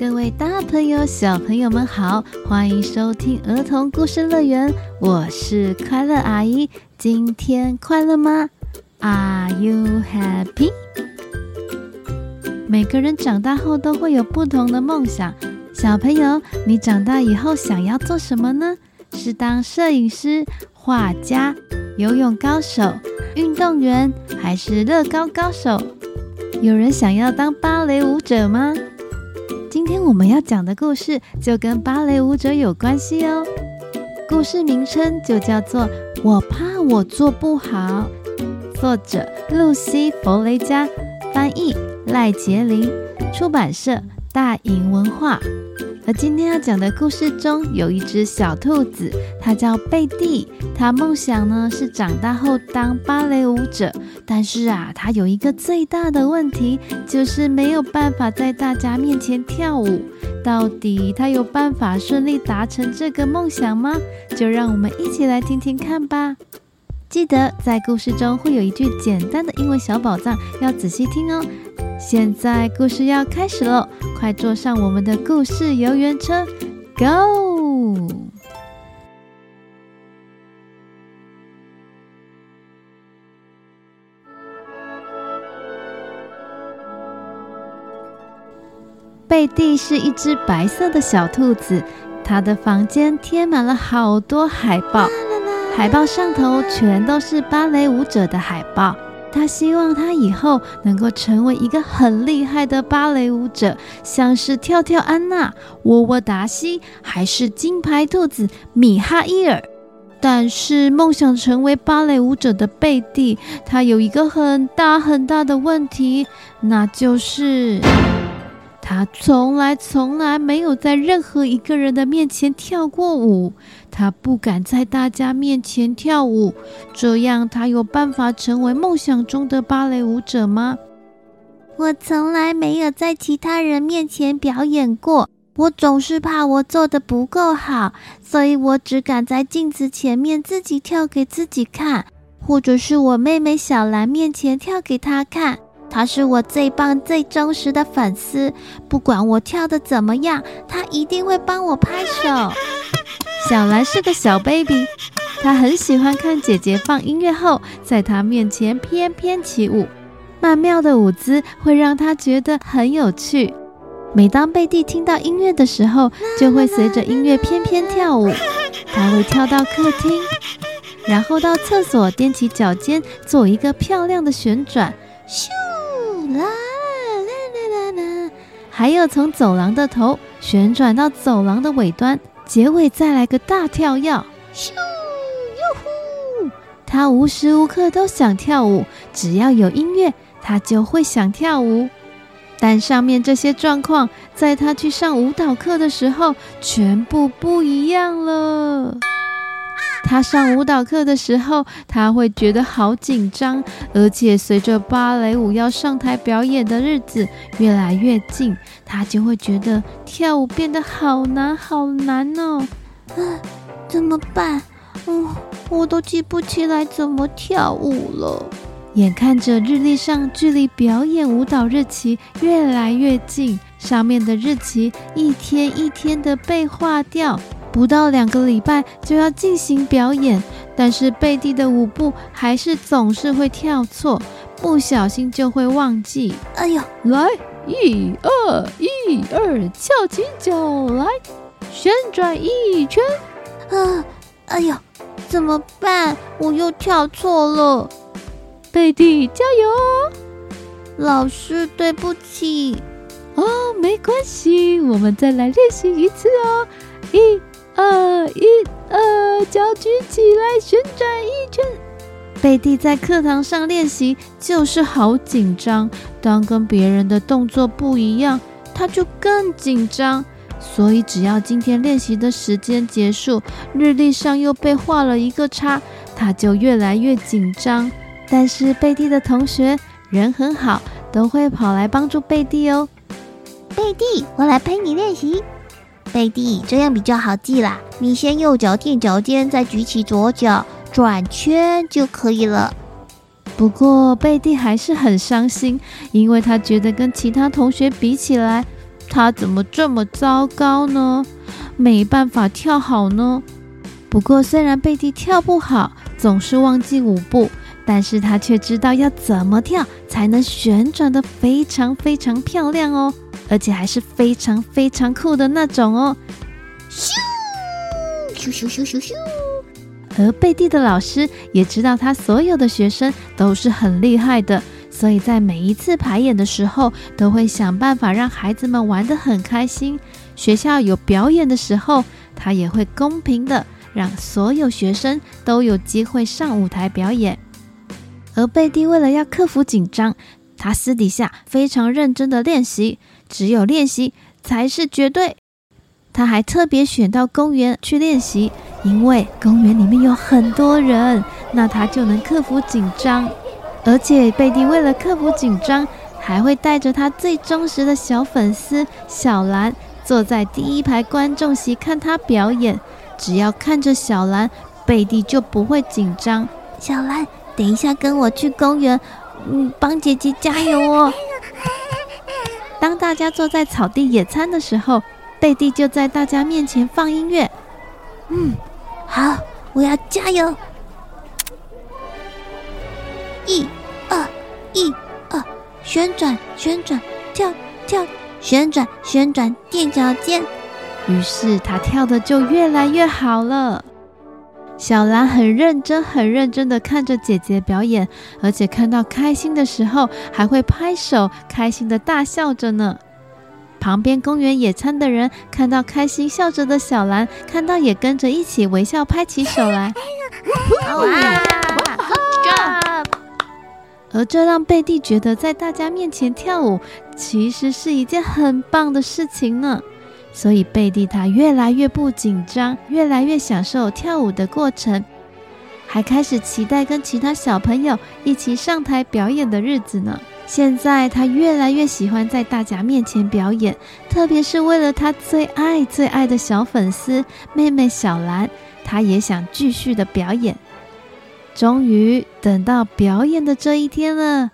各位大朋友、小朋友们好，欢迎收听儿童故事乐园，我是快乐阿姨。今天快乐吗？Are you happy？每个人长大后都会有不同的梦想。小朋友，你长大以后想要做什么呢？是当摄影师、画家、游泳高手、运动员，还是乐高高手？有人想要当芭蕾舞者吗？今天我们要讲的故事就跟芭蕾舞者有关系哦。故事名称就叫做《我怕我做不好》，作者露西·弗雷嘉，翻译赖洁玲，出版社大颖文化。而今天要讲的故事中，有一只小兔子，它叫贝蒂。它梦想呢是长大后当芭蕾舞者，但是啊，它有一个最大的问题，就是没有办法在大家面前跳舞。到底它有办法顺利达成这个梦想吗？就让我们一起来听听看吧。记得在故事中会有一句简单的英文小宝藏，要仔细听哦。现在故事要开始喽，快坐上我们的故事游园车，Go！贝蒂是一只白色的小兔子，它的房间贴满了好多海报，海报上头全都是芭蕾舞者的海报。他希望他以后能够成为一个很厉害的芭蕾舞者，像是跳跳安娜、窝窝达西，还是金牌兔子米哈伊尔。但是，梦想成为芭蕾舞者的贝蒂，他有一个很大很大的问题，那就是。他从来从来没有在任何一个人的面前跳过舞，他不敢在大家面前跳舞，这样他有办法成为梦想中的芭蕾舞者吗？我从来没有在其他人面前表演过，我总是怕我做的不够好，所以我只敢在镜子前面自己跳给自己看，或者是我妹妹小兰面前跳给她看。他是我最棒、最忠实的粉丝，不管我跳得怎么样，他一定会帮我拍手。小兰是个小 baby，她很喜欢看姐姐放音乐后，在她面前翩翩起舞。曼妙的舞姿会让她觉得很有趣。每当贝蒂听到音乐的时候，就会随着音乐翩翩跳舞。她会跳到客厅，然后到厕所，踮起脚尖做一个漂亮的旋转，咻。啦啦啦啦啦！还有从走廊的头旋转到走廊的尾端，结尾再来个大跳跃，咻哟呼！他无时无刻都想跳舞，只要有音乐，他就会想跳舞。但上面这些状况，在他去上舞蹈课的时候，全部不一样了。他上舞蹈课的时候，他会觉得好紧张，而且随着芭蕾舞要上台表演的日子越来越近，他就会觉得跳舞变得好难好难哦。啊，怎么办？嗯，我都记不起来怎么跳舞了。眼看着日历上距离表演舞蹈日期越来越近，上面的日期一天一天的被划掉。不到两个礼拜就要进行表演，但是贝蒂的舞步还是总是会跳错，不小心就会忘记。哎呦，来，一二一二，翘起脚来，旋转一圈。啊，哎呦，怎么办？我又跳错了。贝蒂，加油！老师，对不起。哦，没关系，我们再来练习一次哦。一。二一二，脚举起来，旋转一圈。贝蒂在课堂上练习，就是好紧张。当跟别人的动作不一样，他就更紧张。所以，只要今天练习的时间结束，日历上又被画了一个叉，他就越来越紧张。但是，贝蒂的同学人很好，都会跑来帮助贝蒂哦。贝蒂，我来陪你练习。贝蒂，这样比较好记啦。你先右脚垫脚尖，再举起左脚转圈就可以了。不过贝蒂还是很伤心，因为他觉得跟其他同学比起来，他怎么这么糟糕呢？没办法跳好呢。不过虽然贝蒂跳不好，总是忘记舞步，但是他却知道要怎么跳才能旋转得非常非常漂亮哦，而且还是非常非常酷的那种哦。咻咻咻咻咻咻！而贝蒂的老师也知道他所有的学生都是很厉害的。所以在每一次排演的时候，都会想办法让孩子们玩得很开心。学校有表演的时候，他也会公平的让所有学生都有机会上舞台表演。而贝蒂为了要克服紧张，他私底下非常认真的练习，只有练习才是绝对。他还特别选到公园去练习，因为公园里面有很多人，那他就能克服紧张。而且贝蒂为了克服紧张，还会带着他最忠实的小粉丝小兰坐在第一排观众席看他表演。只要看着小兰，贝蒂就不会紧张。小兰，等一下跟我去公园，嗯，帮姐姐加油哦。当大家坐在草地野餐的时候，贝蒂就在大家面前放音乐。嗯，好，我要加油。一、二，一、二，旋转，旋转，跳，跳，旋转，旋转，垫脚尖。于是他跳的就越来越好了。小兰很认真、很认真地看着姐姐表演，而且看到开心的时候还会拍手，开心地大笑着呢。旁边公园野餐的人看到开心笑着的小兰，看到也跟着一起微笑，拍起手来。哇而这让贝蒂觉得，在大家面前跳舞其实是一件很棒的事情呢。所以贝蒂她越来越不紧张，越来越享受跳舞的过程，还开始期待跟其他小朋友一起上台表演的日子呢。现在她越来越喜欢在大家面前表演，特别是为了她最爱最爱的小粉丝妹妹小兰，她也想继续的表演。终于等到表演的这一天了，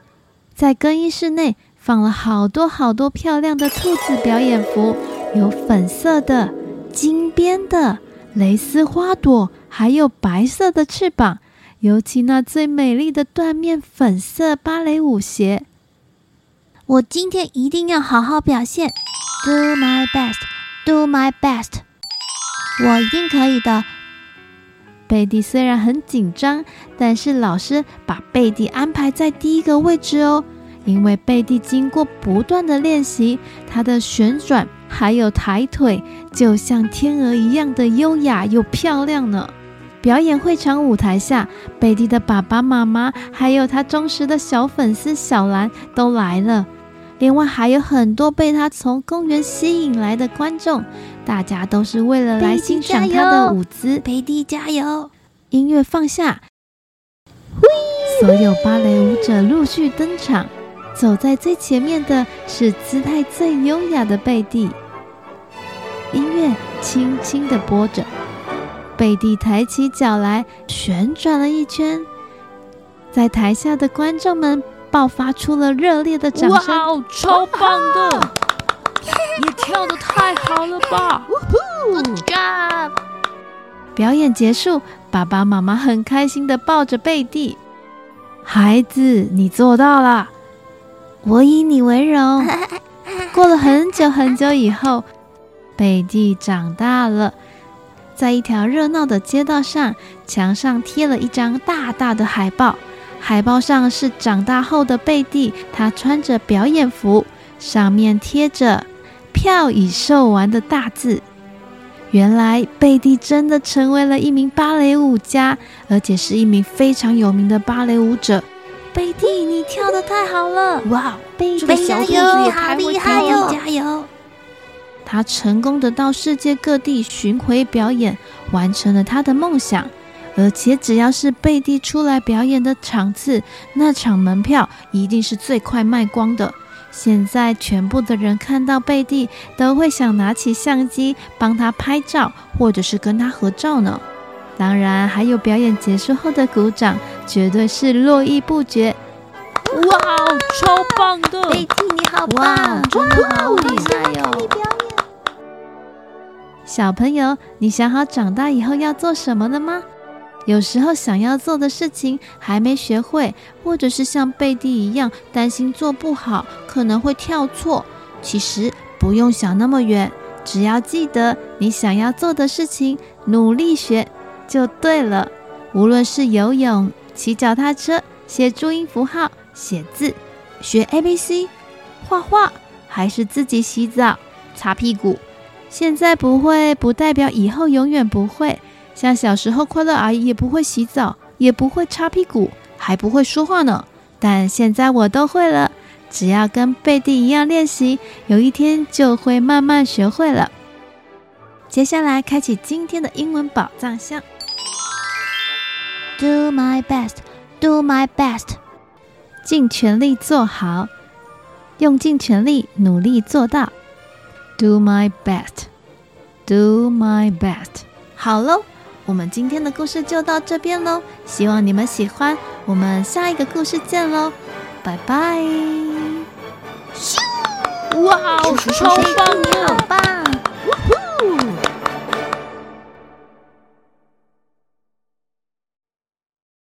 在更衣室内放了好多好多漂亮的兔子表演服，有粉色的、金边的、蕾丝花朵，还有白色的翅膀，尤其那最美丽的缎面粉色芭蕾舞鞋。我今天一定要好好表现，Do my best，Do my best，我一定可以的。贝蒂虽然很紧张，但是老师把贝蒂安排在第一个位置哦，因为贝蒂经过不断的练习，她的旋转还有抬腿，就像天鹅一样的优雅又漂亮呢。表演会场舞台下，贝蒂的爸爸妈妈还有他忠实的小粉丝小兰都来了，另外还有很多被他从公园吸引来的观众。大家都是为了来欣赏他的舞姿。贝蒂加油！音乐放下，所有芭蕾舞者陆续登场。走在最前面的是姿态最优雅的贝蒂。音乐轻轻地播着，贝蒂抬起脚来旋转了一圈，在台下的观众们爆发出了热烈的掌声。哇，超棒的！你跳的太好了吧！Good job！表演结束，爸爸妈妈很开心的抱着贝蒂。孩子，你做到了，我以你为荣。过了很久很久以后，贝蒂长大了，在一条热闹的街道上，墙上贴了一张大大的海报。海报上是长大后的贝蒂，她穿着表演服，上面贴着。票已售完的大字，原来贝蒂真的成为了一名芭蕾舞家，而且是一名非常有名的芭蕾舞者。贝蒂，你跳的太好了！哇，贝蒂加油，好厉害哟！加油！他成功的到世界各地巡回表演，完成了他的梦想。而且只要是贝蒂出来表演的场次，那场门票一定是最快卖光的。现在，全部的人看到贝蒂都会想拿起相机帮他拍照，或者是跟他合照呢。当然，还有表演结束后的鼓掌，绝对是络绎不绝。哇，超棒的！贝蒂，你好棒，真的好厉害哟！小朋友，你想好长大以后要做什么了吗？有时候想要做的事情还没学会，或者是像贝蒂一样担心做不好，可能会跳错。其实不用想那么远，只要记得你想要做的事情，努力学就对了。无论是游泳、骑脚踏车、写注音符号、写字、学 ABC、画画，还是自己洗澡、擦屁股，现在不会不代表以后永远不会。像小时候，快乐阿姨也不会洗澡，也不会擦屁股，还不会说话呢。但现在我都会了，只要跟贝蒂一样练习，有一天就会慢慢学会了。接下来开启今天的英文宝藏箱。Do my best, do my best，尽全力做好，用尽全力努力做到。Do my best, do my best，好喽。我们今天的故事就到这边喽，希望你们喜欢。我们下一个故事见喽，拜拜！哇，超棒的！好棒！